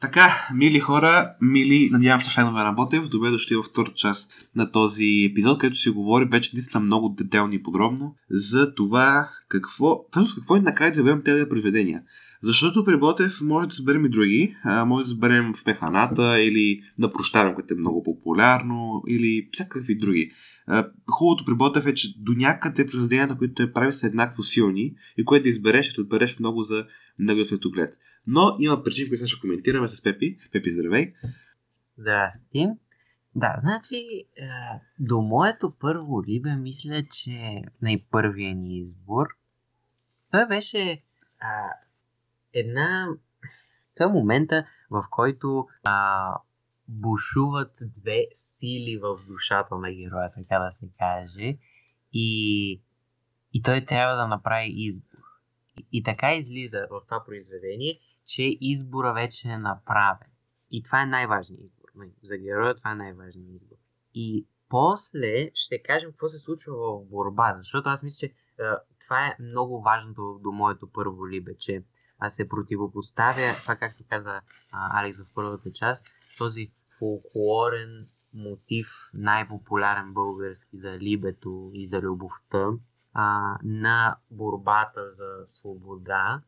Така, мили хора, мили, надявам се, фенове на Ботев, добре дошли във втора част на този епизод, където се говори вече наистина много детайлно и подробно за това какво, всъщност какво е накрая да заберем тези произведения. Защото при Ботев може да съберем и други. А, може да съберем в Механата или на Прощавам, което е много популярно, или всякакви други. Хубавото при Ботев е, че до някъде произведенията, които той прави, са еднакво силни и което да избереш, ще отбереш много за много светоглед. Но има причини, които ще коментираме с Пепи. Пепи, здравей! Здрасти! Да, значи, до моето първо либе, мисля, че най-първия ни избор, той беше а, една... Е момента, в който а, бушуват две сили в душата на героя, така да се каже. И, и той трябва да направи избор. И, и така излиза в това произведение, че избора вече е направен. И това е най-важният избор. Нали, за героя това е най-важният избор. И после ще кажем какво се случва в борба, защото аз мисля, че това е много важното до моето първо либе, че а, се противопоставя, това както каза а, Алекс в първата част, този фолклорен мотив, най-популярен български за либето и за любовта, а, на борбата за свобода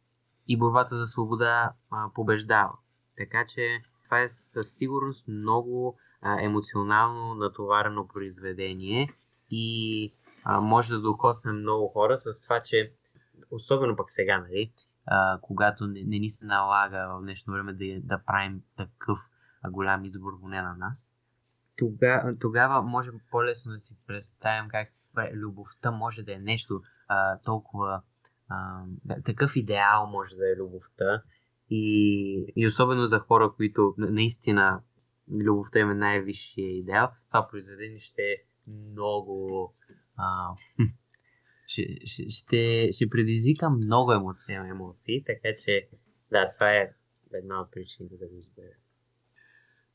и борбата за свобода а, побеждава. Така че това е със сигурност много а, емоционално натоварено произведение и а, може да докосне много хора с това, че особено пък сега, нали, а, когато не, не ни се налага в днешно време да, да правим такъв голям избор, поне на нас, тогава, тогава може по-лесно да си представим как любовта може да е нещо а, толкова а, такъв идеал може да е любовта и, и особено за хора, които наистина любовта им е най-висшия идеал, това произведение ще е много а, ще, ще, ще предизвика много емоции, емоции, така че да, това е една от причините да го изберем.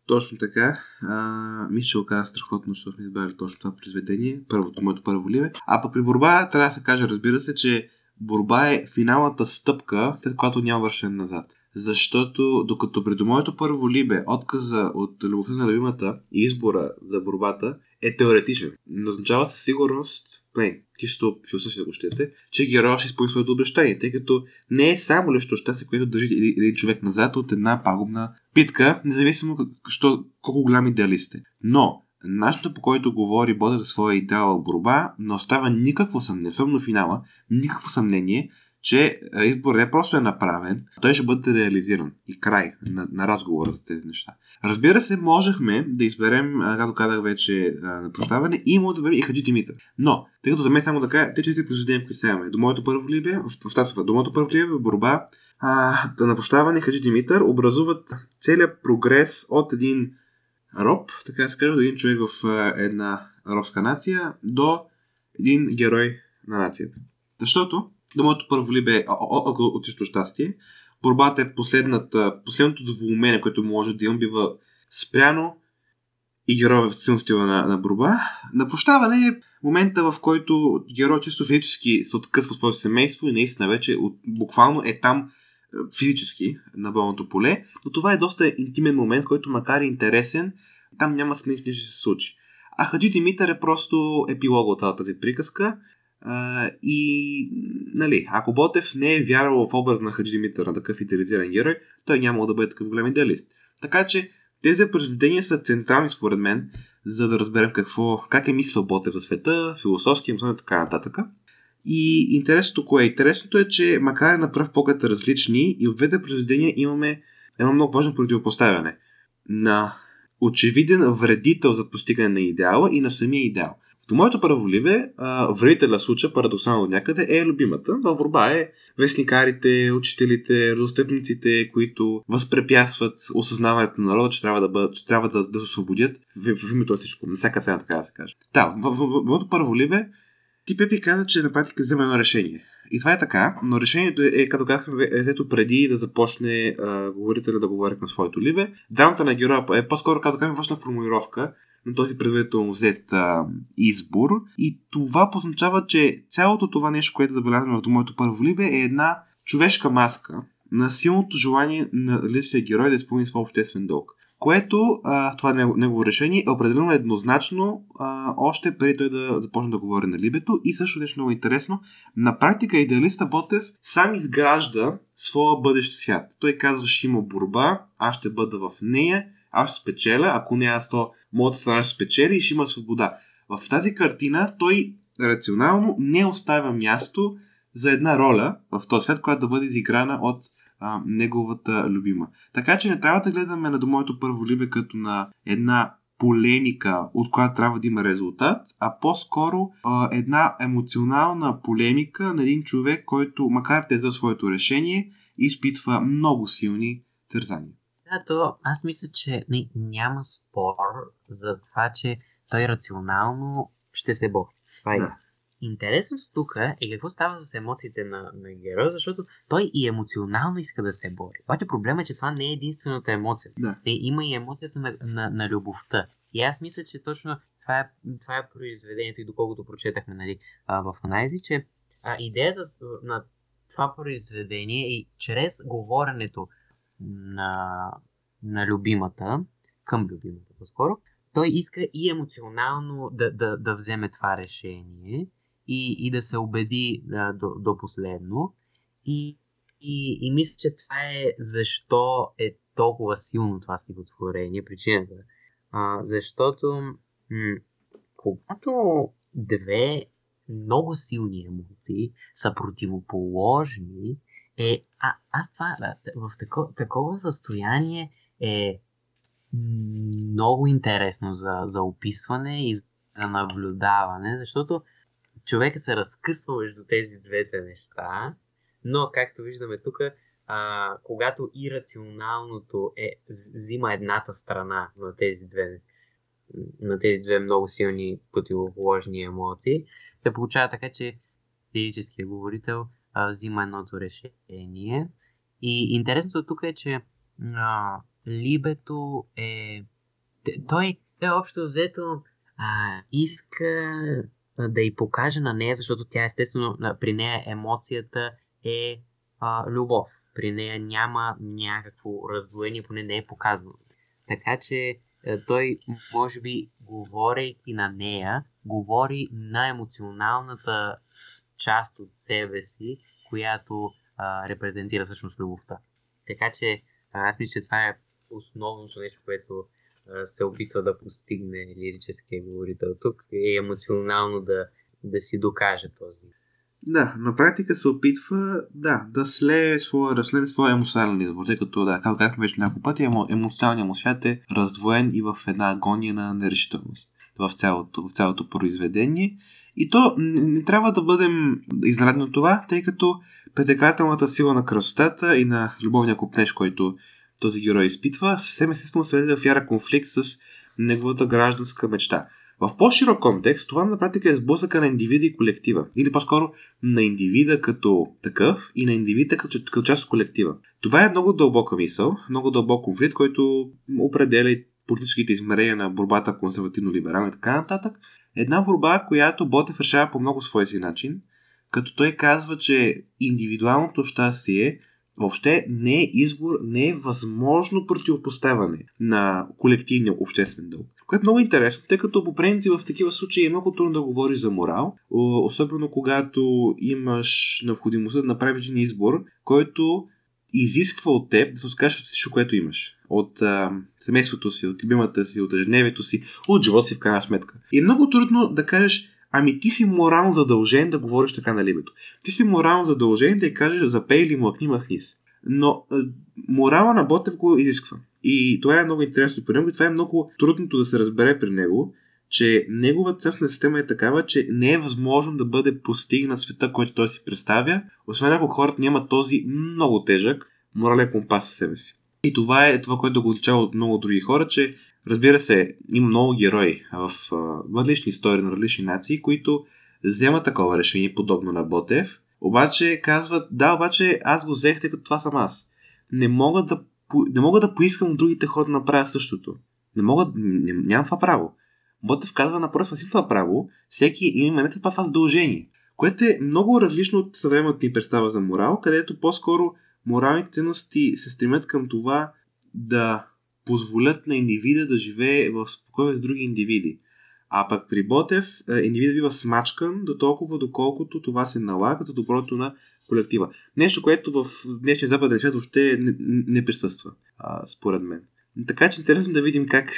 Точно така. А, мисля, че оказа страхотно, защото сме избрали точно това произведение. Първото, моето първо ливе. А по при борба трябва да се каже, разбира се, че борба е финалната стъпка, след която няма вършен назад. Защото докато при моето първо либе отказа от любовта на любимата и избора за борбата е теоретичен. Но означава със сигурност, не, чисто философия го щете, че героя ще изпълни своето обещание, тъй като не е само лещо щастие, което държи един човек назад от една пагубна питка, независимо що, колко голям идеалист е. Но начинът по който говори Бодър своя идеал борба не оставя никакво съмнение, особено финала, никакво съмнение, че изборът не просто е направен, той ще бъде реализиран. И край на, на разговора за тези неща. Разбира се, можехме да изберем, както казах вече на прощаване, и да изберем и Хаджи Димитър. Но, тъй като за мен само да кажа, те четири произведения, които сега до моето първо либе, в, в, в, до моето първо либе, борба, а, на прощаване Хаджи Димитър образуват целият прогрес от един роб, така да се каже, един човек в една робска нация, до един герой на нацията. Защото до моето първо либе е от чисто щастие. Борбата е последната, последното доволнение, което може да имам, бива спряно и героя в силно стила на, на борба. На прощаване е момента, в който герой чисто физически се откъсва от своето семейство и наистина вече от, буквално е там е, физически на болното поле, но това е доста интимен момент, който макар и интересен, там няма смисъл, че ще се случи. А Хаджи Димитър е просто епилога от цялата тази приказка. И, нали, ако Ботев не е вярвал в образ на Хаджи Димитър, на такъв идеализиран герой, той няма да бъде такъв голям идеалист. Така че тези произведения са централни според мен, за да разберем какво, как е мислил Ботев за света, философски, и така нататък. И интересното кое е? Интересното е, че макар на пръв поглед различни, и в двете произведения имаме едно много важно противопоставяне на очевиден вредител за постигане на идеала и на самия идеал. До моето първолибе, вредителя случая, парадоксално някъде, е любимата. Във врба е вестникарите, учителите, родостепниците, които възпрепятстват осъзнаването на народа, че трябва да, бъдат, че трябва да, да се освободят в, в, името на всичко, на всяка цена, така да се каже. Да, в, в, в, в моето първолибе ти Пепи каза, че на практика взема едно решение. И това е така, но решението е, е като казахме, е взето преди да започне а, говорителя да говори на своето либе. Драмата на героя е по-скоро, като казваме, външна формулировка на този предварително взет а, избор. И това означава, че цялото това нещо, което забелязваме в моето първо либе, е една човешка маска, на силното желание на личния герой да изпълни своя обществен дълг. Което, а, това негово решение е определено еднозначно а, още преди той да започне да говори на либето и също нещо много интересно. На практика идеалиста Ботев сам изгражда своя бъдещ свят. Той казва, ще има борба, аз ще бъда в нея, аз ще спечеля, ако не аз то, моята страна ще спечели и ще има свобода. В тази картина той рационално не оставя място за една роля в този свят, която да бъде изиграна от а, неговата любима. Така че не трябва да гледаме на моето първо либе като на една полемика, от която трябва да има резултат, а по-скоро а, една емоционална полемика на един човек, който, макар да е за своето решение, изпитва много силни тързания. Да, то аз мисля, че не, няма спор за това, че той рационално ще се бори. Това е да. Интересното тук е какво става с емоциите на, на героя, защото той и емоционално иска да се бори. Обаче проблема е, че това не е единствената емоция. Да. Има и емоцията на, на, на любовта. И аз мисля, че точно това е, това е произведението и доколкото прочетахме нали, в анализи, че а, идеята на това произведение е чрез говоренето на, на любимата, към любимата по-скоро, той иска и емоционално да, да, да вземе това решение и, и да се убеди а, до, до последно. И, и, и мисля, че това е защо е толкова силно това стихотворение, причината. А, защото м- когато две много силни емоции са противоположни, е, а, аз това в тако, такова състояние е много интересно за, за описване и за наблюдаване, защото човека се разкъсва между тези двете неща, но както виждаме тук, когато ирационалното е, взима едната страна на тези две на тези две много силни противоположни емоции, се получава така, че физическия говорител а, взима едното решение. И интересното тук е, че а, либето е... Той е общо взето а, иска да й покаже на нея, защото тя естествено при нея емоцията е а, любов. При нея няма някакво раздвоение, поне не е показано. Така че той, може би, говорейки на нея, говори на емоционалната част от себе си, която а, репрезентира всъщност любовта. Така че аз мисля, че това е основното нещо, което се опитва да постигне лирическия говорител тук и емоционално да, да си докаже този. Да, на практика се опитва да, да слее своя, да слее своя емоционален избор, тъй като, да, както казахме вече няколко пъти, емо, емоционалният му свят е раздвоен и в една агония на нерешителност в цялото, в цялото произведение. И то не, не трябва да бъдем изненадани от това, тъй като предекателната сила на красотата и на любовния купнеж, който този герой изпитва, съвсем естествено се в яра конфликт с неговата гражданска мечта. В по-широк контекст това на практика е сблъсъка на индивида и колектива. Или по-скоро на индивида като такъв и на индивида като, като част от колектива. Това е много дълбока мисъл, много дълбок конфликт, който определя политическите измерения на борбата консервативно-либерална и така нататък. Една борба, която Ботев решава по много своя си начин, като той казва, че индивидуалното щастие въобще не е избор, не е възможно противопоставяне на колективния обществен дълг. Което е много интересно, тъй като по принцип в такива случаи е много трудно да говориш за морал, особено когато имаш необходимостта да направиш един избор, който изисква от теб да се откажеш от всичко, което имаш. От а, семейството си, от любимата си, от ежедневието си, от живота си в крайна сметка. И е много трудно да кажеш, Ами ти си морално задължен да говориш така на либето. Ти си морално задължен да й кажеш запей или млъкни махни се. Но е, морала на Ботев го изисква. И това е много интересно при него и това е много трудното да се разбере при него, че неговата църквена система е такава, че не е възможно да бъде постигнат света, който той си представя, освен ако хората нямат този много тежък морален компас със себе си. И това е това, което го отличава от много други хора, че разбира се, има много герои в различни истории на различни нации, които вземат такова решение, подобно на Ботев, обаче казват, да, обаче аз го взех, тъй като това съм аз. Не мога да, не мога да поискам от другите хора да направят същото. Не мога, не, нямам това право. Ботев казва, напротив, си това право, всеки има не това задължение. Което е много различно от съвременната ни представа за морал, където по-скоро моралните ценности се стремят към това да позволят на индивида да живее в спокойствие с други индивиди. А пък при Ботев е, индивидът бива смачкан до толкова, доколкото това се налага за доброто на колектива. Нещо, което в днешния западен свят въобще не, не присъства, а, според мен. Така че интересно да видим как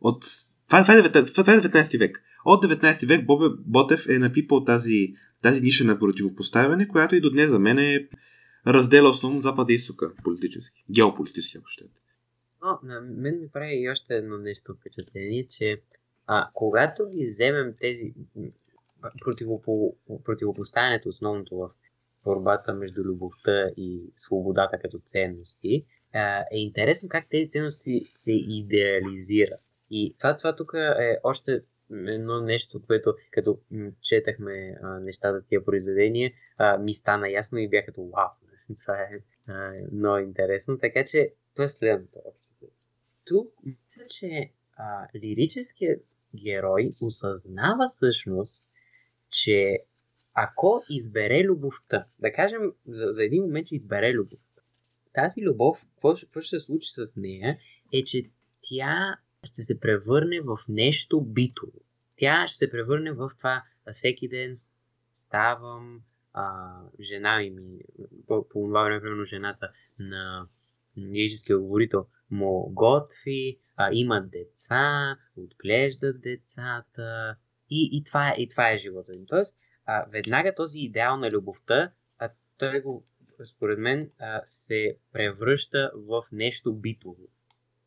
от... Това, е, 19, това е 19 век. От 19 век Бобе Ботев е напипал тази, тази ниша на противопоставяне, която и до днес за мен е разделя основно Запада и Изтока политически. Геополитически, ако ще. Но на мен ми прави и още едно нещо впечатление, че а, когато ги вземем тези противопо, противопоставянето основното в борбата между любовта и свободата като ценности, а, е интересно как тези ценности се идеализират. И това, това тук е още едно нещо, което като четахме а, нещата, тия произведения, а, ми стана ясно и бях като вау, това е а, много интересно. Така че това е следното общото. Тук мисля, че а, лирическият герой осъзнава всъщност, че ако избере любовта, да кажем за, за един момент, че избере любовта, тази любов, какво, какво ще се случи с нея, е, че тя ще се превърне в нещо битово. Тя ще се превърне в това всеки ден ставам, а, жена ми, по, по това време, примерно, жената на ежиския говорител му готви, а, имат деца, отглеждат децата и, и, това, и това е живота им. Тоест, а, веднага този идеал на любовта, а, той го, според мен, а, се превръща в нещо битово.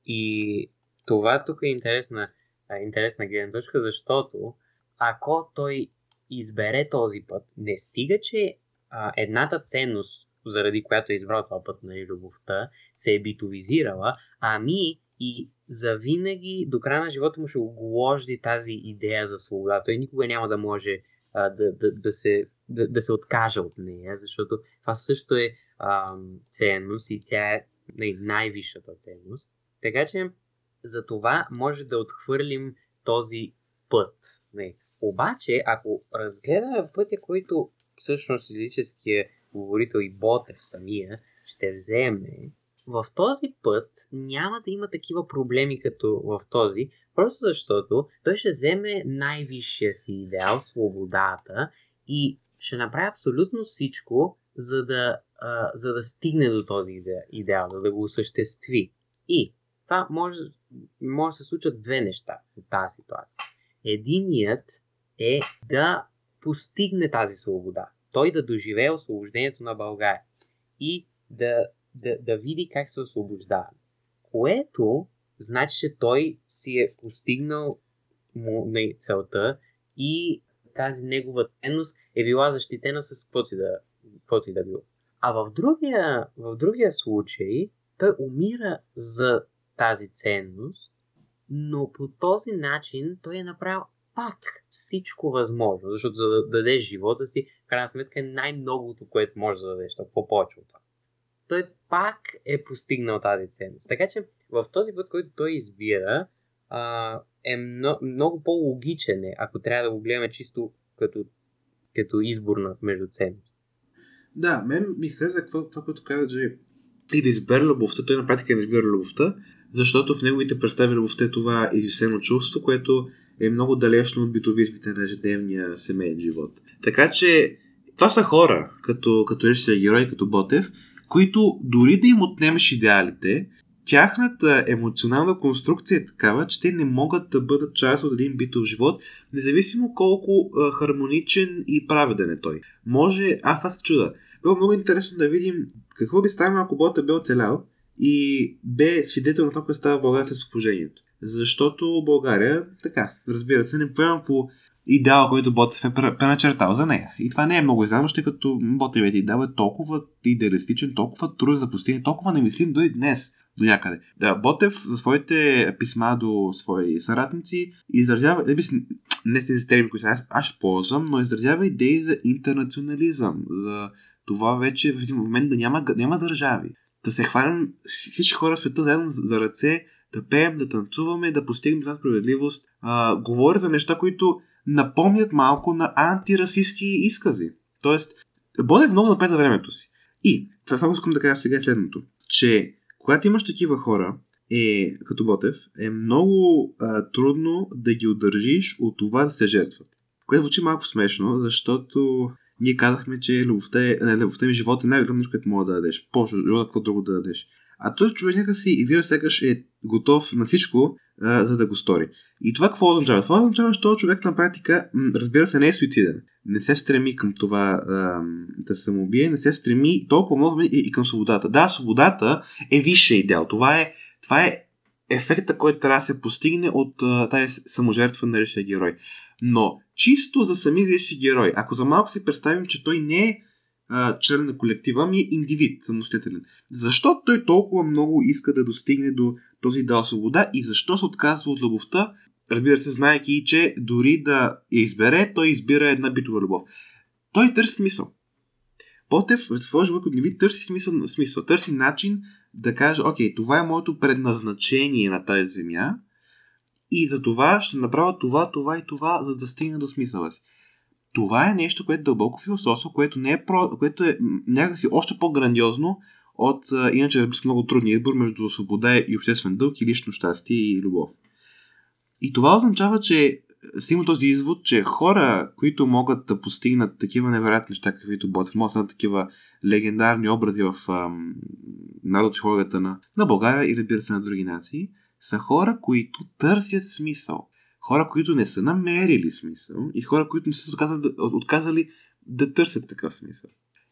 И това тук е интересна, а, интересна гледна точка, защото ако той избере този път, не стига, че а, едната ценност, заради която е избрал това път на нали, любовта, се е битовизирала, ами и завинаги до края на живота му ще оголожди тази идея за свобода. Той никога няма да може а, да, да, да, се, да, да се откаже от нея, защото това също е а, ценност и тя е най- най-висшата ценност. Така че за това може да отхвърлим този път. Не. Обаче, ако разгледаме пътя, който всъщност лирическия говорител и Ботев самия ще вземе, в този път няма да има такива проблеми като в този, просто защото той ще вземе най-висшия си идеал, свободата и ще направи абсолютно всичко, за да, а, за да стигне до този идеал, да го осъществи. И това може, може да се случат две неща от тази ситуация. Единият е да постигне тази свобода. Той да доживее освобождението на България и да, да, да види как се освобождава. Което значи, че той си е постигнал му, на целта и тази негова ценност е била защитена с каквото и да, да било. А в другия, в другия случай той умира за тази ценност, но по този начин той е направил пак всичко възможно, защото за да дадеш живота си, в крайна сметка е най-многото, което може да дадеш, по-повече от това. Той пак е постигнал тази ценност. Така че в този път, който той избира, е много, по-логичен, е, ако трябва да го гледаме чисто като, като избор на между ценност. Да, мен ми хареса това което каза, че и да избере любовта, той на практика не избира любовта, защото в неговите представи любовта е това извисено чувство, което е много далечно от битовизмите на ежедневния семейен живот. Така че това са хора, като, като режисер герой, като Ботев, които дори да им отнемеш идеалите, тяхната емоционална конструкция е такава, че те не могат да бъдат част от един битов живот, независимо колко а, хармоничен и праведен е той. Може, аз това се чуда. Било много интересно да видим какво би станало, ако Ботев бе оцелял и бе свидетел на това, което става в България с положението. Защото България, така, разбира се, не поема по идеала, който Ботев е преначертал за нея. И това не е много изненадващо, тъй като Ботевият идеал е толкова идеалистичен, толкова труден за постигане, толкова немислим до и днес до някъде. Да, Ботев за своите писма до свои съратници изразява, не, бис, не с тези термини, които аз, аз ползвам, но изразява идеи за интернационализъм, за това вече в един момент да няма, няма държави. Да се хванем всички хора в света заедно за ръце да пеем, да танцуваме, да постигнем това справедливост. А, говоря за неща, които напомнят малко на антирасистски изкази. Тоест, Боде много напред за времето си. И това, това искам да кажа сега е следното. Че когато имаш такива хора, е, като Ботев, е много а, трудно да ги удържиш от това да се жертват. Което звучи малко смешно, защото ние казахме, че любовта е, не, любовта ми живота е най-голям нещо, което мога да дадеш. Повече живота, какво друго да дадеш. А този човек някак си изглежда сякаш е готов на всичко, а, за да го стори. И това какво означава? Това означава, че този човек на практика, разбира се, не е суициден. Не се стреми към това а, да самоубие, не се стреми толкова много и, и към свободата. Да, свободата е висше идеал. Това е, това е ефекта, който трябва да се постигне от а, тази саможертва на речния герой. Но чисто за самия речния герой, ако за малко си представим, че той не е член на колектива, ми е индивид, самостоятелен. Защо той толкова много иска да достигне до този идеал свобода и защо се отказва от любовта, разбира се, знаеки, че дори да я избере, той избира една битова любов. Той търси смисъл. Ботев в своя живот от ви търси смисъл, смисъл, търси начин да каже, окей, това е моето предназначение на тази земя и за това ще направя това, това и това, за да стигна до смисъла си. Това е нещо, което е дълбоко философство, което, не е про... което е някакси още по-грандиозно от иначе много трудния избор между свобода и обществен дълг и лично щастие и любов. И това означава, че стигна този извод, че хора, които могат да постигнат такива невероятни неща, каквито Ботев, могат да такива легендарни образи в народопсихологията на, на България и разбира се на други нации, са хора, които търсят смисъл. Хора, които не са намерили смисъл и хора, които не са отказали, отказали да търсят такъв смисъл.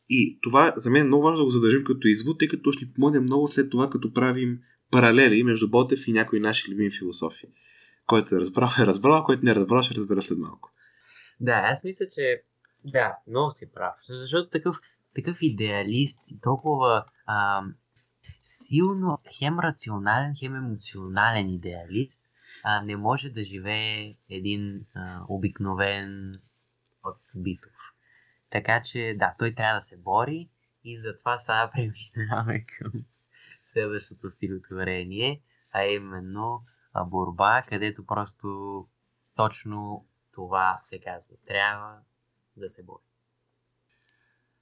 И това за мен е много важно да го задържим като извод, тъй като ще ни помогне много след това, като правим паралели между Ботев и някои наши любими философии. Който е разбрал, е разбрал, който не е разбрал, ще разбера след малко. Да, аз мисля, че да, много си прав. Защото такъв, такъв идеалист и толкова а, силно хем рационален, хем емоционален идеалист а, не може да живее един а, обикновен от Битов. Така че, да, той трябва да се бори и затова сега преминаваме към следващото стилотворение, а именно борба, където просто точно това се казва. Трябва да се бори.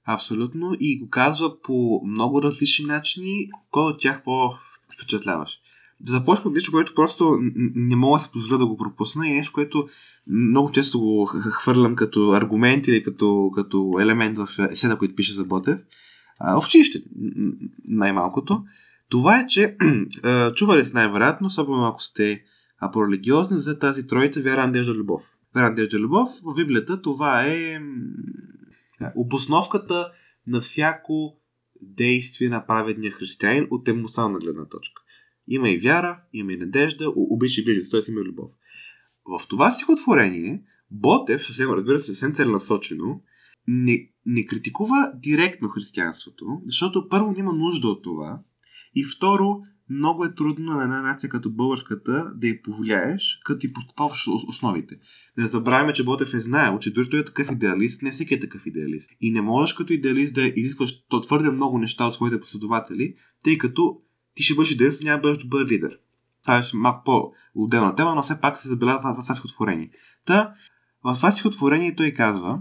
Абсолютно. И го казва по много различни начини. Кой от тях по-впечатляваш? Да започна от нещо, което просто не мога да се позволя да го пропусна и нещо, което много често го хвърлям като аргумент или като, като елемент в есена, който пише за Ботев. в училище, най-малкото. Това е, че чували сте най-вероятно, особено ако сте по-религиозни, за тази троица вяра, надежда, любов. Вяра, надежда, любов в Библията това е обосновката на всяко действие на праведния християнин от емоционална гледна точка. Има и вяра, има и надежда, обича и ближите, т.е. има и любов. В това стихотворение Ботев, съвсем, разбира се, съвсем целенасочено, не, не критикува директно християнството, защото първо няма нужда от това и второ, много е трудно на една нация като българската да й повлияеш, като ти подкопаваш основите. Не забравяме, че Ботев е знаел, че дори той е такъв идеалист, не всеки е такъв идеалист. И не можеш като идеалист да изискваш твърде много неща от своите последователи, тъй като ти ще бъдеш идеалист, няма да бъдеш добър лидер. Това е малко по-отделна тема, но все пак се забелязва в това стихотворение. Та, в това стихотворение той казва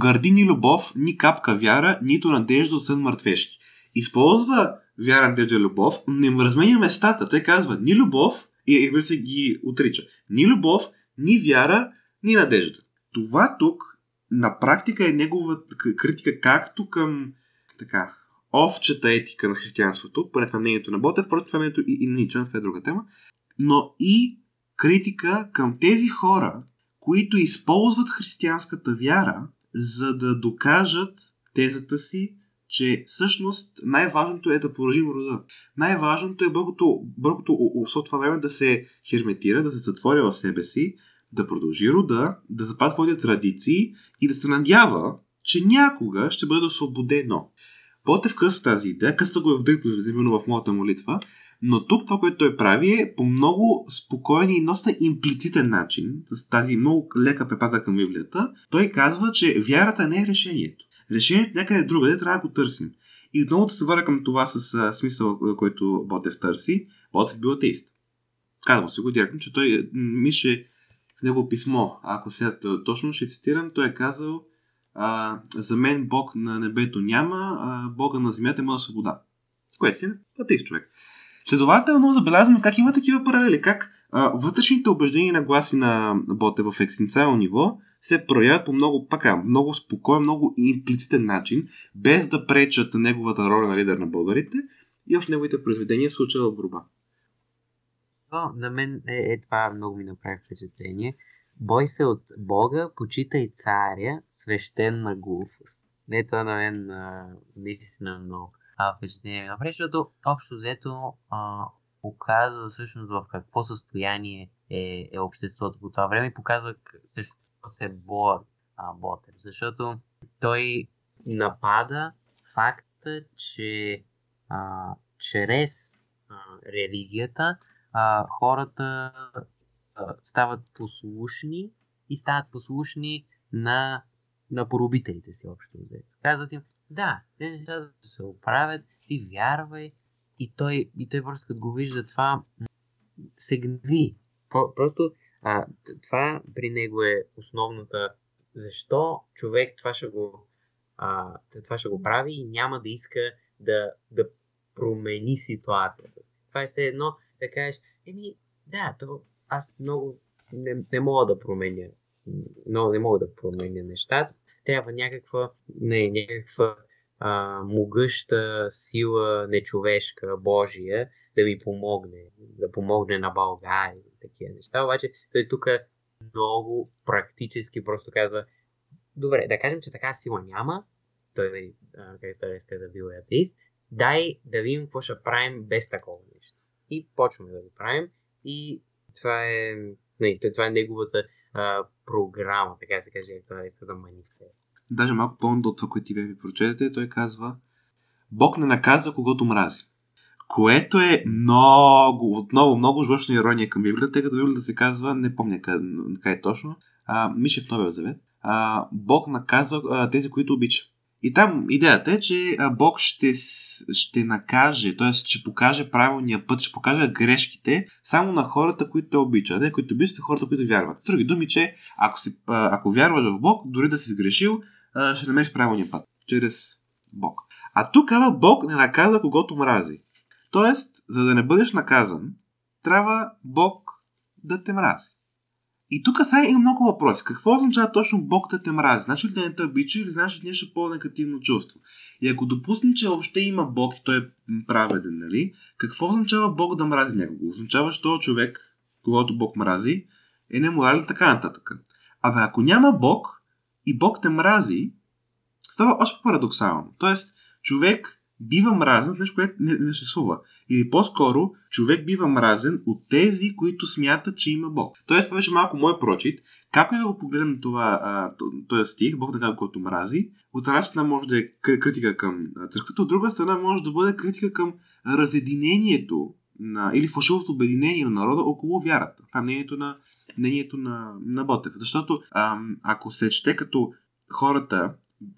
гърди ни любов, ни капка вяра, нито надежда от сън мъртвешки. Използва вяра, надежда и любов, не разменя местата. Той казва ни любов и разбира се ги отрича. Ни любов, ни вяра, ни надежда. Това тук на практика е негова критика както към така, овчата етика на християнството, поне това мнението на Ботев, просто това мнението и, и Ничан, това е друга тема, но и критика към тези хора, които използват християнската вяра, за да докажат тезата си, че всъщност най-важното е да поражим рода. Най-важното е бъркото, бъркото от това време да се херметира, да се затворя в себе си, да продължи рода, да запазва своите традиции и да се надява, че някога ще бъде освободено. Ботев къса тази идея, къса го е вдъх именно в моята молитва, но тук това, което той прави е по много спокойен и доста имплицитен начин, с тази много лека препада към Библията, той казва, че вярата не е решението. Решението някъде другаде трябва да го търсим. И отново да се върна към това с а, смисъл, който Ботев търси. Ботев бил атеист. Казвам се го директно, че той мише в него писмо, ако сега точно ще цитирам, той е казал а, за мен Бог на небето няма, а Бога на земята има свобода. Което си атеист човек. Следователно забелязваме как има такива паралели, как а, вътрешните убеждения и нагласи на Боте в екстенциално ниво се проявяват по много, пака, много спокоен, много имплицитен начин, без да пречат на неговата роля на лидер на българите и в неговите произведения се в борба. О, на мен е, е това много ми направи впечатление. Бой се от Бога, почитай царя, свещена глупост. Не, това на мен наистина много а, впечатление направи, защото общо взето а, показва всъщност в какво състояние е, е обществото по това време и показва също се бор а, Ботев, защото той напада факта, че а, чрез а, религията а, хората стават послушни и стават послушни на, на поробителите си общо взето. Казват им, да, те неща да се оправят, ти вярвай. И той, и той просто като го вижда това, се гневи. Просто а, това при него е основната. Защо човек това ще го, а, това ще го прави и няма да иска да, да промени ситуацията си. Това е все едно да кажеш, еми, да, то аз много не, не мога да променя, много не мога да променя нещата. Трябва някаква, не, някаква а, могъща сила нечовешка, Божия, да ми помогне, да помогне на България такива неща. Обаче той тук много практически просто казва, добре, да кажем, че така сила няма, той, както той иска да бил атеист, дай да видим какво ще правим без такова нещо. И почваме да го правим и това е, не, това е неговата а, програма, така се каже, това е да манифест. Даже малко по от това, което ти ви прочетете, той казва Бог не наказва когото мрази. Което е много, отново много жлъчна ирония към Библията, тъй като Библията се казва, не помня къде, къде е точно, а, в Новия Завет, а, Бог наказва а, тези, които обича. И там идеята е, че Бог ще, ще накаже, т.е. ще покаже правилния път, ще покаже грешките само на хората, които те обичат. Не, които обичат, са хората, които вярват. С други думи, че ако, си, ако вярваш в Бог, дори да си сгрешил, ще намериш правилния път. Чрез Бог. А тук Бог не наказа когото мрази. Тоест, за да не бъдеш наказан, трябва Бог да те мрази. И тук сега има много въпроси. Какво означава точно Бог да те мрази? Значи ли да не те обича или значи нещо по-негативно чувство? И ако допуснем, че въобще има Бог и той е праведен, нали? Какво означава Бог да мрази някого? Означава, че този човек, когато Бог мрази, е неморален така нататък. Абе, ако няма Бог и Бог те мрази, става още парадоксално. Тоест, човек бива мразен от нещо, което не, не съществува. Или по-скоро, човек бива мразен от тези, които смятат, че има Бог. Тоест, това беше малко мой прочит. Как и да го погледнем това, този стих, Бог да който мрази, от една страна може да е критика към църквата, от друга страна може да бъде критика към разединението на, или фалшивото обединение на народа около вярата. Това е мнението на, мнението на, на Ботев. Защото ам, ако се чете като хората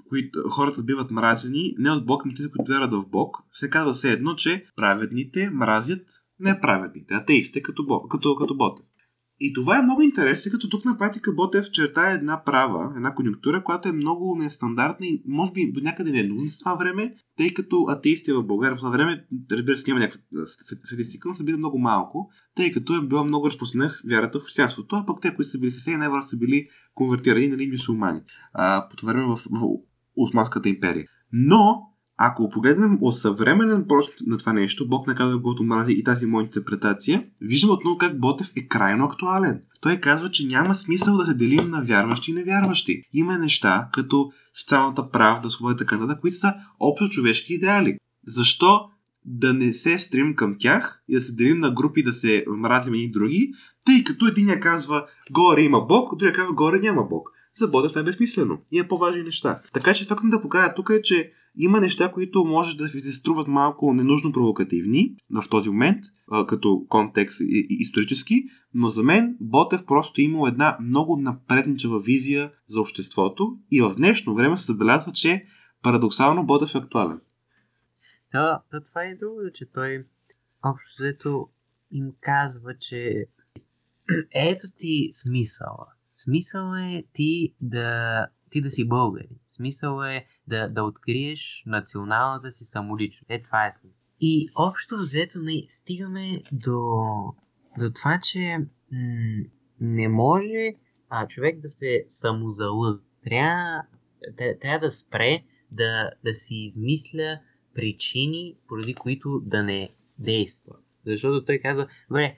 които хората биват мразени не от Бог, но тези, които вярват в Бог, се казва все едно, че праведните мразят неправедните, атеистите като, Бог, като, като Ботев. И това е много интересно, като тук на практика Ботев черта една права, една конъюнктура, която е много нестандартна и може би до някъде не е нужна с това време, тъй като атеисти в България в това време, разбира се, няма някаква статистика, но са били много малко, тъй като е била много разпространена вярата в християнството, а пък те, които са били християни, най-вероятно са били конвертирани, нали, мусулмани, по това време в, в Османската империя. Но ако погледнем от съвременен прочит на това нещо, Бог наказва когото мрази и тази моя интерпретация, виждаме отново как Ботев е крайно актуален. Той казва, че няма смисъл да се делим на вярващи и невярващи. Има неща, като социалната правда, свобода и така нататък, които са общо човешки идеали. Защо да не се стрим към тях и да се делим на групи да се мразим и други, тъй като един я казва горе има Бог, другия казва горе няма Бог. За Ботев е безсмислено. И е по-важни неща. Така че това, да покажа тук е, че има неща, които може да ви се струват малко ненужно провокативни в този момент, като контекст и, исторически, но за мен Ботев просто е имал една много напредничава визия за обществото и в днешно време се забелязва, че парадоксално Ботев е актуален. Да, да това е друго, че той общо им казва, че ето ти смисъла. Смисъл е ти да, ти да си българин. Смисъл е да, да откриеш националната си самоличност. Е, това е смисъл. И общо взето не стигаме до, до това, че м- не може а, човек да се самозалъга. Трябва, да, трябва да спре да, да си измисля причини, поради които да не действа. Защото той казва, добре,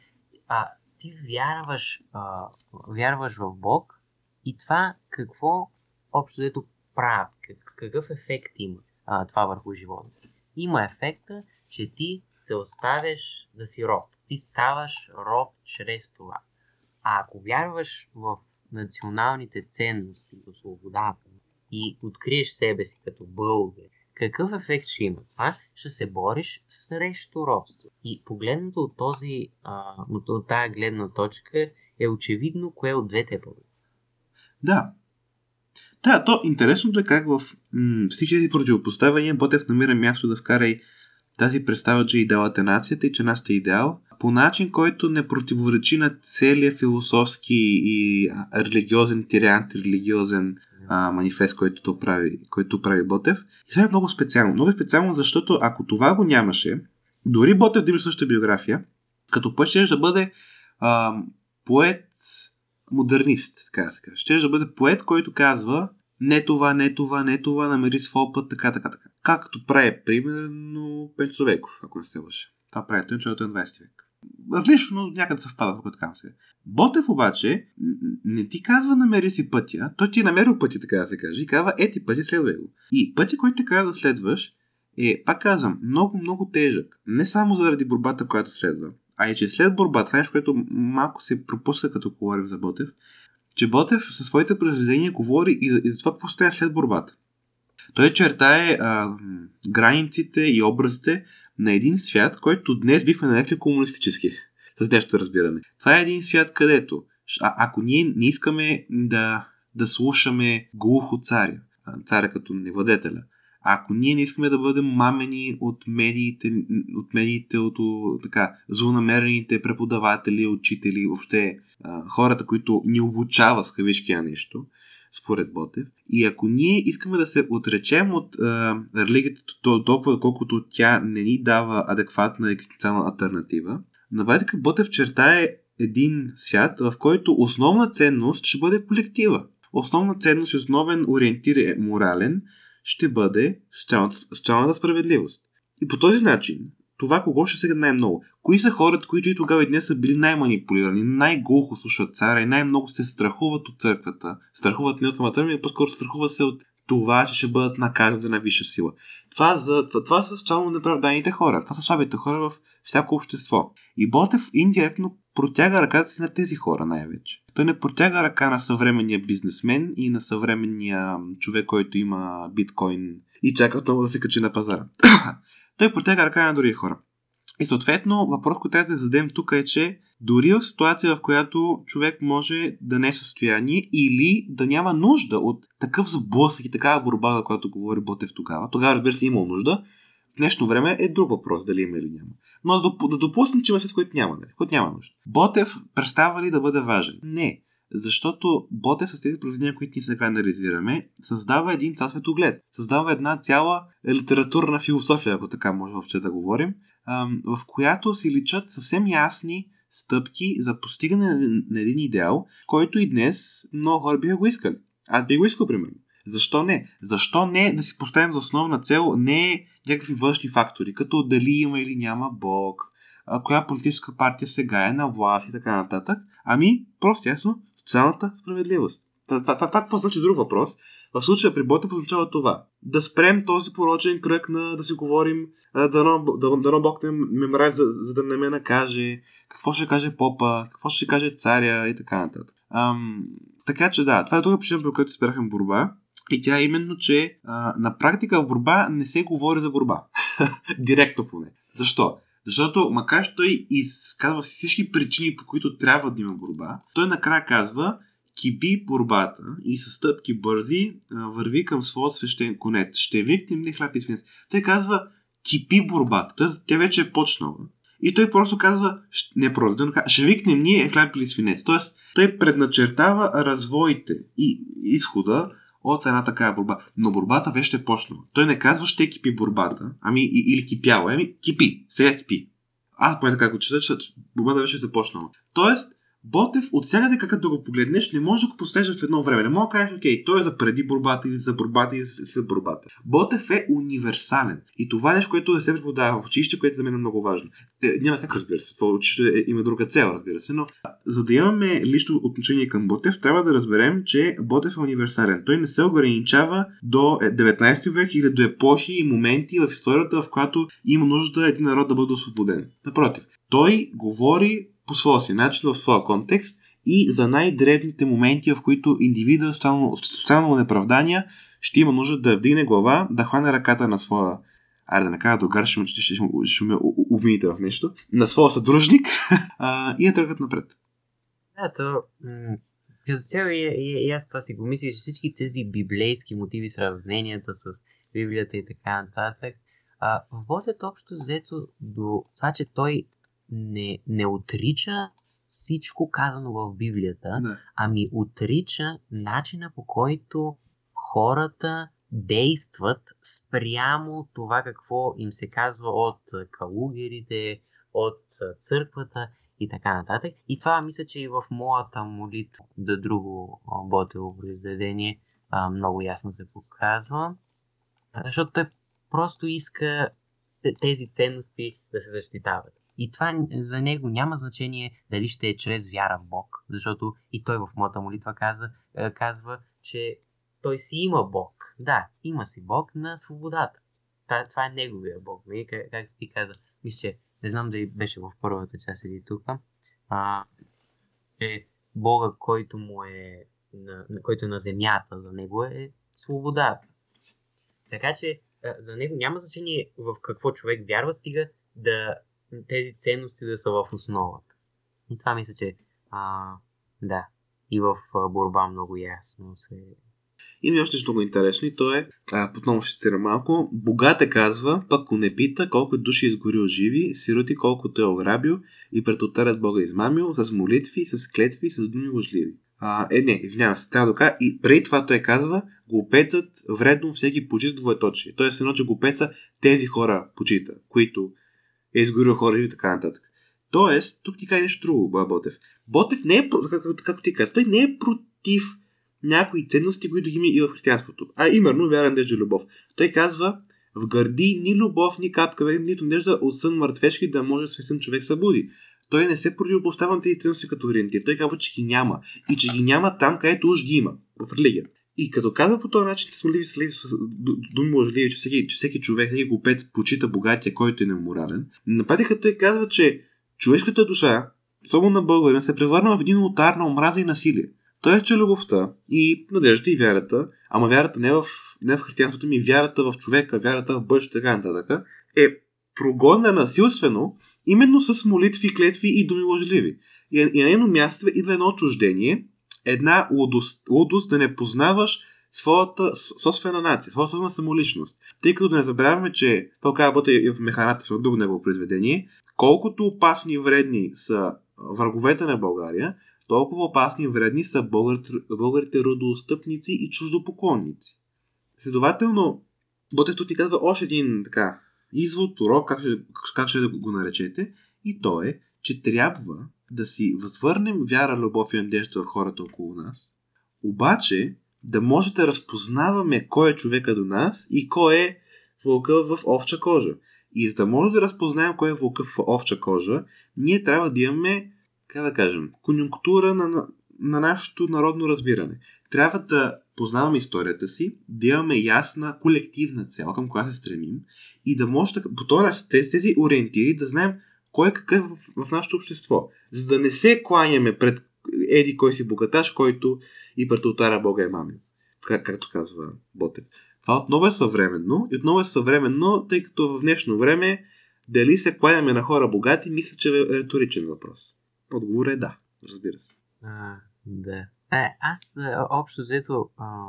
а, ти вярваш, а, вярваш в Бог и това какво общо взето прави, какъв ефект има а, това върху живота. Има ефекта, че ти се оставяш да си роб. Ти ставаш роб чрез това. А ако вярваш в националните ценности, в свободата и откриеш себе си като българ, какъв ефект ще има това? Ще се бориш срещу робство. И погледнато от, този, а, от тази гледна точка е очевидно кое от двете е Да. Да, то интересното е как в м- всички тези противопоставяния Ботев намира място да вкара и тази представа, че идеалът е нацията и че нас е идеал, по начин, който не противоречи на целия философски и религиозен тирант, религиозен а, манифест, който, то прави, който прави Ботев. И това е много специално. Много специално, защото ако това го нямаше, дори Ботев да има същата биография, като път ще да бъде а, поет модернист, така да се каже. Ще да бъде поет, който казва не това, не това, не това, намери своя път, така, така, така. Както прави, примерно, Пенцовеков, ако не се лъжа. Това прави той, началото на 20 век. Различно, но някъде съвпада, ако така се. Ботев обаче не ти казва намери си пътя, той ти е намерил пътя, така да се каже, и казва ети пъти, следвай го. И пътя, който така да следваш, е, пак казвам, много, много тежък. Не само заради борбата, която следва, а и че след борба, това е нещо, което малко се пропуска, като говорим за Ботев, че Ботев със своите произведения говори и за, и за това какво след борбата. Той чертае а, границите и образите на един свят, който днес бихме нарекли комунистически. С нещо разбиране. Това е един свят, където, а, ако ние не искаме да, да слушаме глухо царя, царя като невладетеля, ако ние не искаме да бъдем мамени от медиите, от медиите, от така, злонамерените преподаватели, учители, въобще хората, които ни обучават в кавички нещо, според Ботев. И ако ние искаме да се отречем от а, религията толкова, колкото тя не ни дава адекватна екзистенциална альтернатива, на практика Ботев чертае един свят, в който основна ценност ще бъде колектива. Основна ценност и основен ориентир е морален, ще бъде социалната, социалната справедливост. И по този начин, това кого ще сега най-много? Кои са хората, които и тогава и днес са били най-манипулирани, най-глухо слушат царя и най-много се страхуват от църквата? Страхуват не от самата църква, а по-скоро страхуват се от това, че ще бъдат наказани на висша сила. Това, за, това, това са социално неправданите хора. Това са слабите хора в всяко общество. И Ботев индиректно протяга ръката си на тези хора най-вече. Той не протяга ръка на съвременния бизнесмен и на съвременния човек, който има биткоин и чака отново да се качи на пазара. Той протяга ръка на други хора. И съответно, въпрос, който трябва да зададем тук е, че дори в ситуация, в която човек може да не е състояние или да няма нужда от такъв сблъсък и такава борба, за която говори Ботев тогава, тогава разбира се имал нужда, в днешно време е друг въпрос, дали има или няма. Но да, допуснем, че има с който няма, нали? няма нужда. Ботев представа ли да бъде важен? Не. Защото Ботев с тези произведения, които ние сега анализираме, създава един цял светоглед. Създава една цяла литературна философия, ако така може въобще да говорим, в която си личат съвсем ясни стъпки за постигане на един идеал, който и днес много хора биха го искали. Аз би го искал, примерно. Защо не? Защо не да си поставим за основна цел не някакви външни фактори, като дали има или няма Бог, коя политическа партия сега е на власт и така нататък, ами просто ясно социалната справедливост. Това, какво значи друг въпрос? В случая при Ботев означава това. Да спрем този порочен кръг на да си говорим, да, да, да Бог не ме мрази, за, за да не ме накаже, какво ще каже попа, какво ще каже царя и така нататък. Ам, така че да, това е друга причина, по която избрахме борба. И тя е именно, че а, на практика в борба не се говори за борба. Директно поне. Защо? Защото, макар че той изказва всички причини, по които трябва да има борба, той накрая казва, кипи борбата и с стъпки бързи върви към своя свещен конец. Ще викнем ли хляб и свинец? Той казва, кипи борбата. Тя вече е почнала. И той просто казва, не просто, ще викнем ние хляб или свинец. Тоест, той предначертава развоите и изхода от една такава борба. Но борбата вече е почнала. Той не казва, ще кипи борбата, ами или кипяла, ами кипи, сега кипи. Аз поне така го чета, че борбата вече е започнала. Тоест, Ботев, от всякъде какъв да го погледнеш, не може да го постежа в едно време. Не мога да кажеш, окей, той е за преди борбата или за борбата или за борбата. Ботев е универсален. И това е нещо, което не се преподава в училище, което за мен е много важно. Е, няма как, разбира се. В училище е, има друга цел, разбира се, но за да имаме лично отношение към Ботев, трябва да разберем, че Ботев е универсален. Той не се ограничава до 19 век или до епохи и моменти в историята, в която има нужда един народ да бъде освободен. Напротив, той говори по своя си начин, в своя контекст и за най-дребните моменти, в които индивида, социално неправдания, ще има нужда да вдигне глава, да хване ръката на своя айде да не кажа до гаршим, че ще, ще, ще ме обвините в нещо, на своя съдружник а, и я тръгват напред. Да, то като цяло и, и, и, аз това си го мисля, че всички тези библейски мотиви, сравненията с Библията и така нататък, а, водят общо взето до това, че той не, не отрича всичко казано в Библията, Да. ами отрича начина по който хората действат спрямо това какво им се казва от калугерите, от църквата и така нататък. И това мисля, че и в моята молитва да друго Ботево произведение много ясно се показва. Защото той просто иска те- тези ценности да се защитават. И това за него няма значение дали ще е чрез вяра в Бог, защото и той в моята молитва каза, е, казва, че той си има Бог. Да, има си Бог на свободата. Та, това е неговия Бог. Нали? Как, както ти каза, мисля, че не знам дали беше в първата част или тук, а, че Бога, който му е на, на, който е на земята, за него е свободата. Така че а, за него няма значение в какво човек вярва, стига да тези ценности да са в основата. И това мисля, че а, да, и в борба много ясно се... Има още нещо много интересно и то е, а, отново ще цитирам малко, богат е казва, пък го не пита колко души изгорил живи, сироти колко той е ограбил и пред отарят Бога измамил, с молитви, с клетви, с думи лъжливи. А, е, не, извинявам се, трябва да кажа. И преди това той казва, глупецът вредно всеки почита двоеточие. Тоест, едно, че глупеца тези хора почита, които е изгорил хора и така нататък. Тоест, тук ти кажа нещо друго, Ботев. Ботев не е, както, както ти каза, той не е против някои ценности, които ги има и в християнството. А именно вяра, надежда и любов. Той казва, в гърди ни любов, ни капка, нито надежда от сън мъртвешки да може свестен човек събуди. Той не се противопоставя на тези ценности като ориентир. Той казва, че ги няма. И че ги няма там, където уж ги има. В религия. И като казва по този начин, с моливи, с ливи, с ду- думи лъжливи, че всеки, че всеки човек, всеки глупец почита богатия, който е неморален, на практика той казва, че човешката душа, особено на българин, се превърна в един ултар на омраза и насилие. Е, че любовта и надеждата и вярата, ама вярата не в, не в християнството ми, вярата в човека, вярата в бъдещето, така нататък, е прогонена насилствено именно с молитви, клетви и думи лъжливи. И, и на нейно място идва едно отчуждение, една лудост, лудост да не познаваш своята собствена нация, своята собствена самоличност. Тъй като да не забравяме, че това казва и в Механата в друго негово произведение, колкото опасни и вредни са враговете на България, толкова опасни и вредни са българите, българите родоостъпници и чуждопоклонници. Следователно, Ботев тук ни казва още един така извод, урок, как ще, как ще го наречете, и то е, че трябва да си възвърнем вяра, любов и надежда в хората около нас, обаче да може да разпознаваме кой е човека до нас и кой е вълка в овча кожа. И за да може да разпознаем кой е вълка в овча кожа, ние трябва да имаме, как да кажем, конюнктура на, на, на нашето народно разбиране. Трябва да познаваме историята си, да имаме ясна колективна цел, към която се стремим и да може да, по този тези ориентири да знаем кой е какъв в, в нашето общество. За да не се кланяме пред еди кой си богаташ, който и пред ултара Бога е мамил. Как, както казва Ботев. Това отново е съвременно. И отново е съвременно, тъй като в днешно време дали се кланяме на хора богати, мисля, че е риторичен въпрос. Отговор е да, разбира се. А, да. Е, аз а, общо взето а,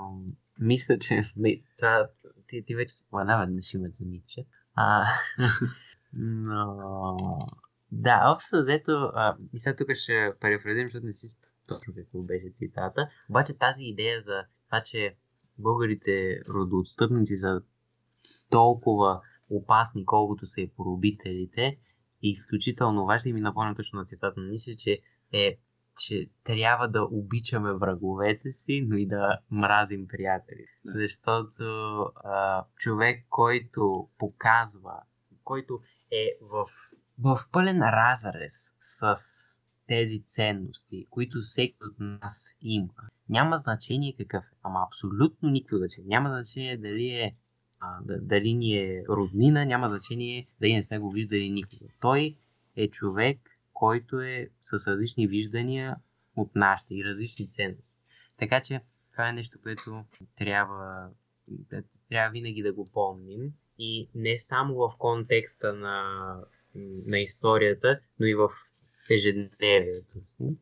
мисля, че не, това, ти, ти вече спомена веднъж името Ницше. А, но... Да, общо взето, а, и сега тук ще перефразирам, защото не си точно какво беше цитата. Обаче тази идея за това, че българите родоотстъпници са толкова опасни, колкото са и поробителите, е изключително важно и ми напомня точно на цитата на Нише, че е че трябва да обичаме враговете си, но и да мразим приятели. Да. Защото а, човек, който показва, който е в, в пълен разрез с тези ценности, които всеки от нас има, няма значение какъв е, ама абсолютно никакво значение. Няма значение дали е а, дали ни е роднина, няма значение дали не сме го виждали никога. Той е човек, който е с различни виждания от нашите и различни ценности. Така че това е нещо, което трябва, трябва винаги да го помним и не само в контекста на, на историята, но и в ежедневието си.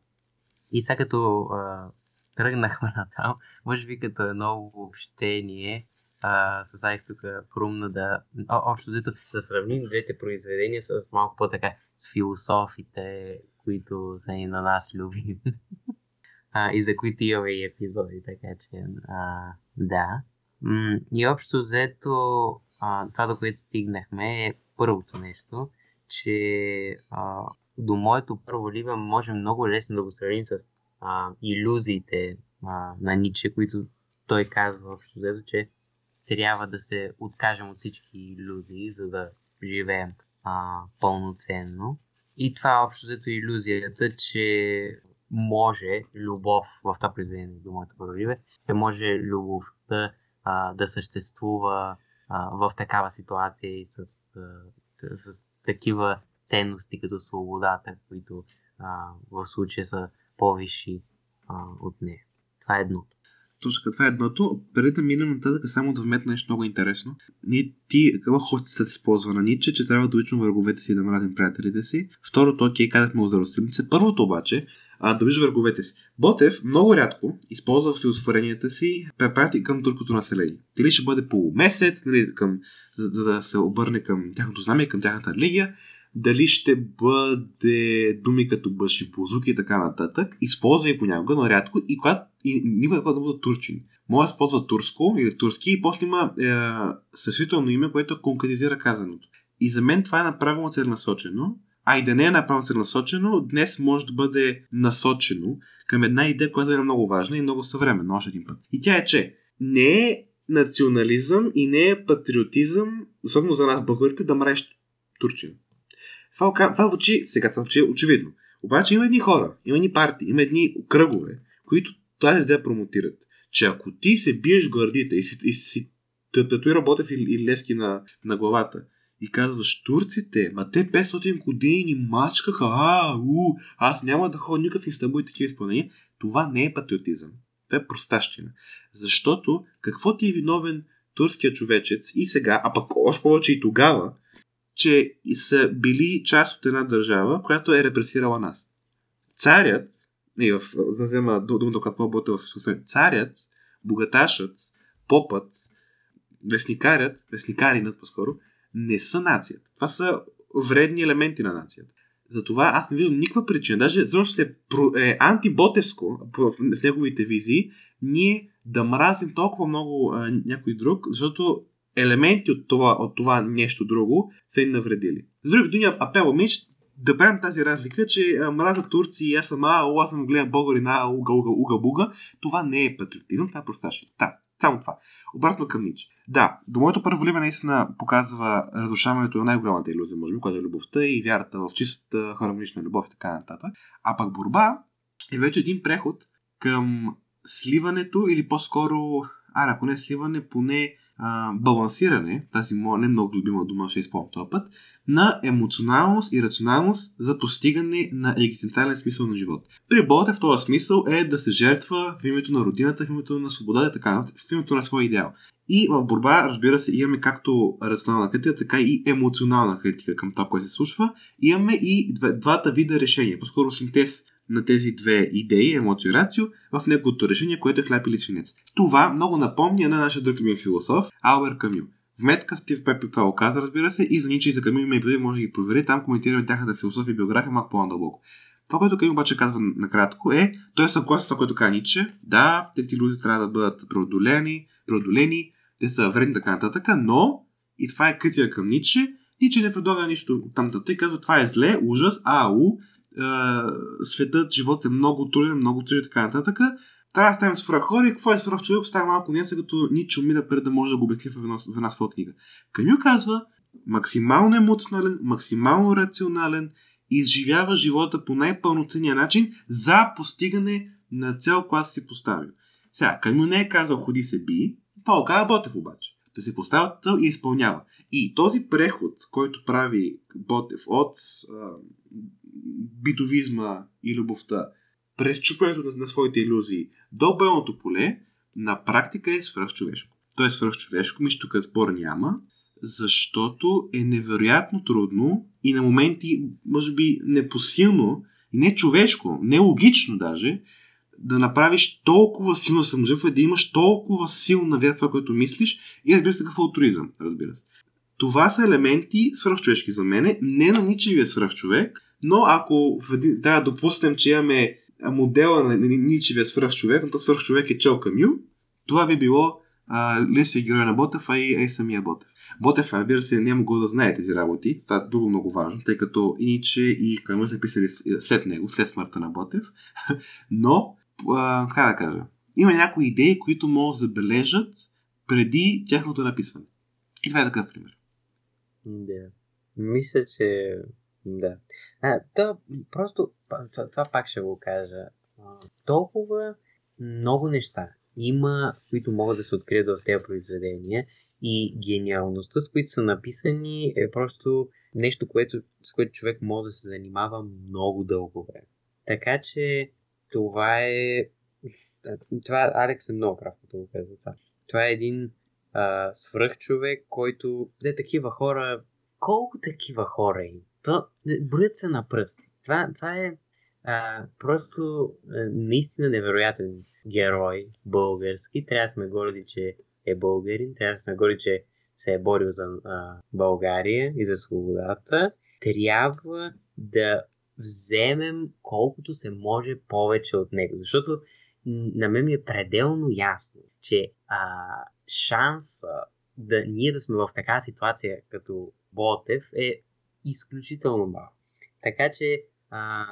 И сега като а, тръгнахме на там, може би като едно общение, а, с Айс тук хрумна да, о, общо взето, да сравним двете произведения с малко по-така с философите, които са и на нас любими. а, и за които имаме и епизоди, така че а, да. И общо взето а, това, до което стигнахме е първото нещо, че а, до моето първо лига може много лесно да го сравним с а, иллюзиите а, на Ниче, които той казва общо взето, че трябва да се откажем от всички иллюзии, за да живеем а, пълноценно. И това е общо взето иллюзията, че може любов в това произведение до моето първоливе, че може любовта а, да съществува в такава ситуация и с, а, с, с такива ценности като свободата, които а, в случая са по-висши а, от нея. Това е едното. Точно това е едното. Преди да минем нататък, само да вметна нещо много интересно. Ние ти, какво хостицата използва на Ниче, че трябва да обичаме враговете си да мразим приятелите си. Второто, окей, казахме от Първото обаче, а, да вижда враговете си. Ботев много рядко използва в силосфоренията си препрати към туркото население. Дали ще бъде полумесец, нали, към, за, да се обърне към тяхното знаме, към тяхната религия, дали ще бъде думи като бъши, бузуки и така нататък. Използва и понякога, но рядко и когато и никога да бъде турчин. Може да използва турско или турски и после има е, съсвително име, което конкретизира казаното. И за мен това е направено целенасочено, а и да не е направено целенасочено, днес може да бъде насочено към една идея, която е много важна и много съвременна, още един път. И тя е, че не е национализъм и не е патриотизъм, особено за нас българите, да мреш турчин. Това, това звучи, сега това звучи очевидно. Обаче има едни хора, има едни партии, има едни кръгове, които тази идея промотират. Че ако ти се биеш гърдите и си, и си татуира Ботев и, и Лески на, на главата и казваш, турците, ма те 500 години мачкаха, а, у, аз няма да ходя никакъв Истанбул и такива изпълнения, това не е патриотизъм. Това е простащина. Защото какво ти е виновен турския човечец и сега, а пък още повече и тогава, че са били част от една държава, която е репресирала нас. Царят, и в, за взема думата, която по-бота в царят, богаташът, попът, вестникарят, вестникаринът по-скоро, не са нацията. Това са вредни елементи на нацията. Затова аз не виждам никаква причина. Даже защото ще е антиботевско в, в неговите визии, ние да мразим толкова много а, някой друг, защото елементи от това, от това нещо друго са им навредили. С други думи, апела ми да правим тази разлика, че мраза Турци, аз съм а, аз съм гледам българи на уга, уга, уга, буга. Това не е патриотизъм, това е просташен. Да, само това. Обратно към Нич. Да, до моето първо време наистина показва разрушаването на най-голямата иллюзия, може би, която е любовта и вярата в чиста хармонична любов и така нататък. А пък борба е вече един преход към сливането или по-скоро, а ако не сливане, поне балансиране, тази моя не много любима дума, ще използвам този път, на емоционалност и рационалност за постигане на екзистенциален смисъл на живота. При Болта в този смисъл е да се жертва в името на родината, в името на свобода и така, в името на своя идеал. И в борба, разбира се, имаме както рационална критика, така и емоционална критика към това, което се случва. Имаме и двата вида решения, по-скоро синтез на тези две идеи, емоцио и рацио, в неговото решение, което е хляб или свинец. Това много напомня на нашия друг философ, Албер Камю. Вметка в Тив Пепи това оказа, разбира се, и за Ниче и за Камю има епизоди, може да ги провери. Там коментираме тяхната философия и биография малко по-надълбоко. Това, което Камю обаче казва накратко е, той е съгласен с това, което казва Ниче. Да, тези иллюзии трябва да бъдат преодолени, преодолени, те са вредни така нататък, но, и това е критика към Ниче, Ниче не предлага нищо там. Той казва, това е зле, ужас, ау, светът, живот е много труден, много труден и така нататък. Трябва да ставим и какво е свръхчовек, поставя малко няса, като Ниче умира преди да може да го обясни в една, в една своя книга. Камю казва, максимално емоционален, максимално рационален, изживява живота по най-пълноценния начин за постигане на цел, която си поставил. Сега, Камю не е казал ходи се би, Пао казва Ботев обаче. Да се поставя цел и изпълнява. И този преход, който прави Ботев от а, битовизма и любовта през чупването на, на своите иллюзии до белното поле, на практика е свръхчовешко. То е свръхчовешко, мисля, тук спор няма, защото е невероятно трудно и на моменти, може би, непосилно и не човешко, не логично даже, да направиш толкова силно саможертва, да имаш толкова силна вяра в това, което мислиш и разбира се какво туризъм, разбира се. Това са елементи свръхчовешки за мене, не на ничевия свръхчовек, но ако да допуснем, че имаме модела на ничевия свръхчовек, но то свръхчовек е Чел Камю, това би било лисия герой на Ботев, а и, и самия Ботев. Ботев, разбира се, няма го да знае тези работи. Това е друго много важно, тъй като Ниче и Камю са писали след него, след смъртта на Ботев. Но, как да кажа, има някои идеи, които могат да забележат преди тяхното написване. И това е такъв пример. Да. Мисля, че... Да. А, то просто... Това, това пак ще го кажа. Толкова много неща има, които могат да се открият в тези произведения и гениалността, с които са написани, е просто нещо, което, с което човек може да се занимава много дълго време. Така че това е... Това Алекс е много прав, като го казва това. Това е един а, свръхчовек, който... Де такива хора... Колко такива хора има? То, броят се на пръсти. Това, това е а, просто а, наистина невероятен герой български. Трябва да сме горди, че е българин. Трябва да сме горди, че се е борил за а, България и за свободата. Трябва да вземем колкото се може повече от него. Защото на мен ми е пределно ясно, че а, шанса да ние да сме в такава ситуация като Ботев е изключително малък. Така че а,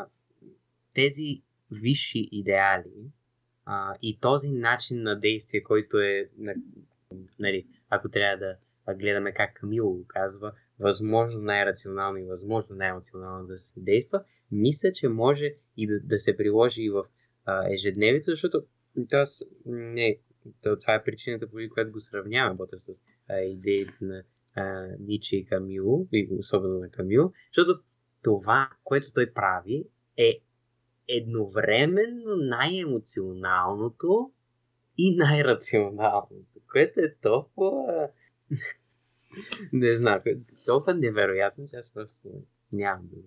тези висши идеали а, и този начин на действие, който е, нали, ако трябва да гледаме как Камило го казва, възможно най-рационално и възможно най-емоционално да се действа, мисля, че може и да, да се приложи и в ежедневието, защото тоест, не, то, това е причината, по която го сравняваме Ботев с а, идеите на а, Ниче и Камило, и особено на Камило, защото това, което той прави, е едновременно най-емоционалното и най-рационалното, което е толкова... не знам, толкова невероятно, че аз просто нямам дума.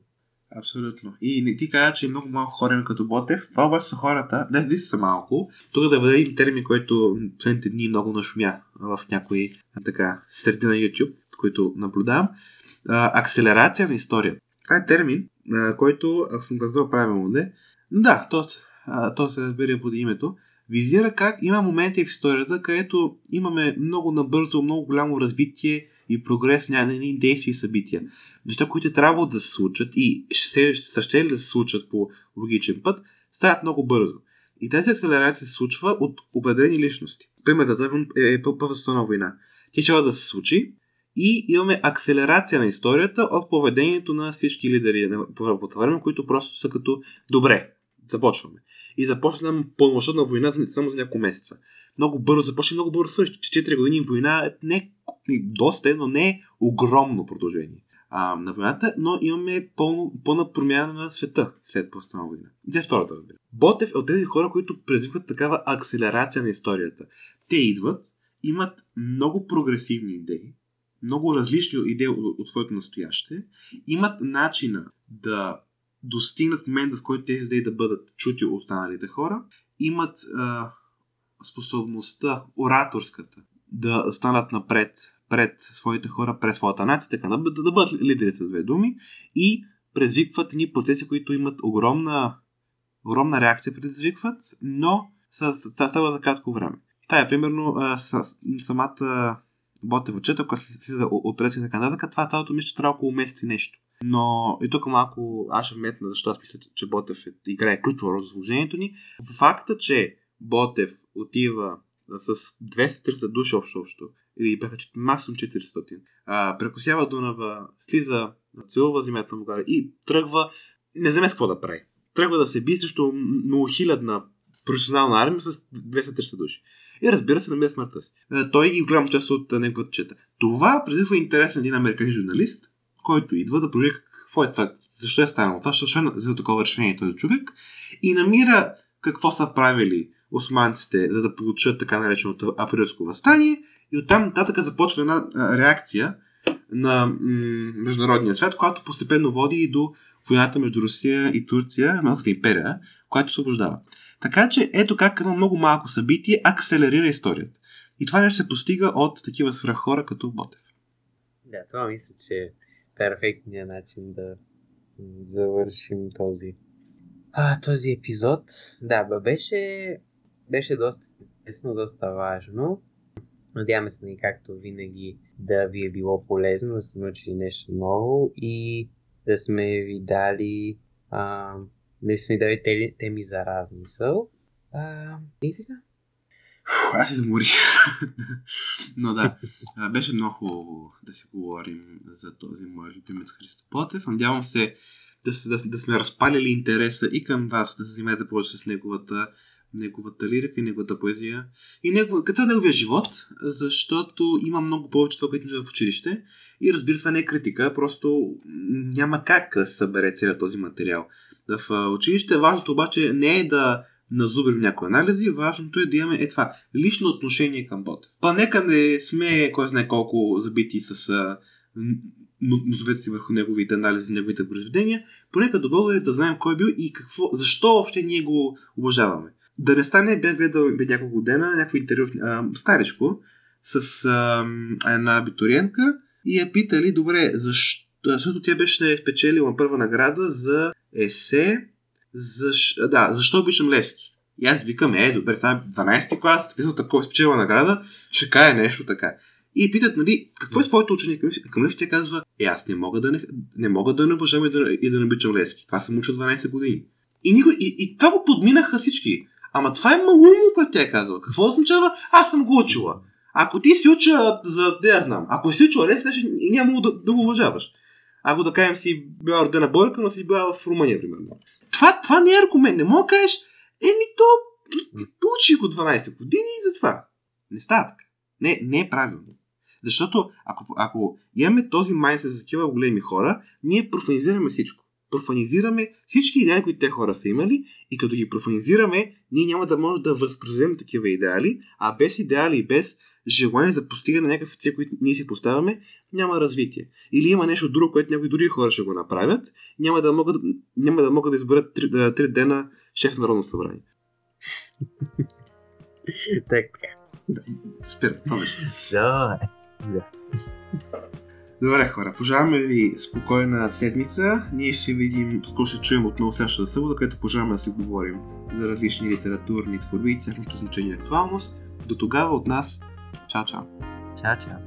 Абсолютно. И не ти кажа, че много малко хора като Ботев. Това обаче са хората, не, не са малко. Тук да бъде един термин, който последните дни много нашумя в някои така среди на YouTube, които наблюдавам. А, акселерация на история. Това е термин, а, който, ако съм казал правилно, не, да, то, то се разбира под името. Визира как има моменти в историята, където имаме много набързо, много голямо развитие и прогрес на едни действия и събития. Неща, които трябва да се случат и ще, са ще да се случат по логичен път, стават много бързо. И тази акселерация се случва от определени личности. Пример за това е, е Първата световна война. Тя ще да се случи и имаме акселерация на историята от поведението на всички лидери първото време, които просто са като добре, започваме. И започна пълномащабна война само за няколко месеца. Много бързо започна, много бързо свърши. 4 години война не доста, но не е огромно продължение а, на войната, но имаме пълно, пълна промяна на света след по война. За втората, разбира. Ботев е от тези хора, които предизвикват такава акселерация на историята. Те идват, имат много прогресивни идеи, много различни идеи от, от своето настояще, имат начина да достигнат момента, в който тези идеи да бъдат чути от останалите хора, имат а, способността, ораторската, да станат напред пред своите хора, пред своята нация, така да, да бъдат лидери с две думи и предизвикват едни процеси, които имат огромна, огромна реакция, предизвикват, но става за кратко време. Тая е примерно с, самата ботева чета, която се от резки на кандидатка, това цялото мисля, че трябва около месец и нещо. Но и тук малко аз ще вметна, защото аз мисля, че Ботев е, играе ключова роля за служението ни. Факта, че Ботев отива с 200-300 души общо общо, или бяха максимум 400, а, прекусява Дунава, слиза, целува земята му и тръгва, не знаме с какво да прави. Тръгва да се би срещу многохилядна професионална армия с 200-300 души. И разбира се, намира смъртта си. Той и голяма част от неговата чета. Това предизвиква интерес на един американски журналист, който идва да прожи какво е това, защо е станало това, защо е за такова решение този човек и намира какво са правили османците, за да получат така нареченото априлско възстание и оттам нататък започва една реакция на международния свят, която постепенно води и до войната между Русия и Турция, Малката империя, която освобождава. Така че ето как едно много малко събитие акселерира историята. И това нещо се постига от такива свръххора като Ботев. Да, това мисля, че перфектният начин да завършим този, а, този епизод. Да, бе, беше, беше доста интересно, доста важно. Надяваме се, нали, както винаги, да ви е било полезно, да сте научили нещо ново и да сме ви дали а, да сме дали теми за размисъл. А, и така. Аз се заморих. Но да, беше много хубаво да си говорим за този мой любимец Христо Потев. Надявам се да, да, да сме разпалили интереса и към вас, да се занимавате повече с неговата, неговата лирика и неговата поезия и негов, като неговия живот, защото има много повече това, което в училище. И разбира се, не е критика, просто няма как да събере целият този материал. В училище важното обаче не е да назубрим някои анализи, важното е да имаме е това, лично отношение към бота. Па нека не сме, кой знае колко забити с нозовете върху неговите анализи, неговите произведения, понека до българи да знаем кой е бил и какво, защо въобще ние го уважаваме. Да не стане, бях гледал бе няколко дена някакво интервю старичко с а, една абитуриентка и я питали, добре, защо, защото тя беше спечелила първа награда за есе, защ... да, защо обичам Левски? И аз викам, е, добре, сега 12-ти клас, написал такова спечела награда, ще кае нещо така. И питат, нали, какво е своето учение към, към Левски? Тя казва, е, аз не мога да не, не, мога да не обожавам и да, и да не обичам Левски. Това съм учил 12 години. И, никой, и, и това го подминаха всички. Ама това е малумно, което тя е казала. Какво означава? Аз съм го учила. Ако ти си уча за, да я знам, ако си учила Левски, няма да, да го уважаваш. Ако да кажем си била родена Бойка, но си била в Румъния, примерно. Това, това не е аргумент. Не мога да кажеш, еми то учи го 12 години и затова. Не става така. Не, не е правилно. Защото ако, ако имаме този майндсет за такива големи хора, ние профанизираме всичко. Профанизираме всички идеи, които те хора са имали и като ги профанизираме, ние няма да можем да възпроизведем такива идеали, а без идеали и без желание за постигане на някакви цели, които ние си поставяме, няма развитие. Или има нещо друго, което някои други хора ще го направят, няма да могат, няма да, могат да изберат три, да, три дена шеф на Народно събрание. така. Да, спира, това беше. Да. Добре, хора, пожелаваме ви спокойна седмица. Ние ще видим, скоро ще чуем отново следващата събота, където пожелаваме да си говорим за различни литературни творби и тяхното значение и актуалност. До тогава от нас, ciao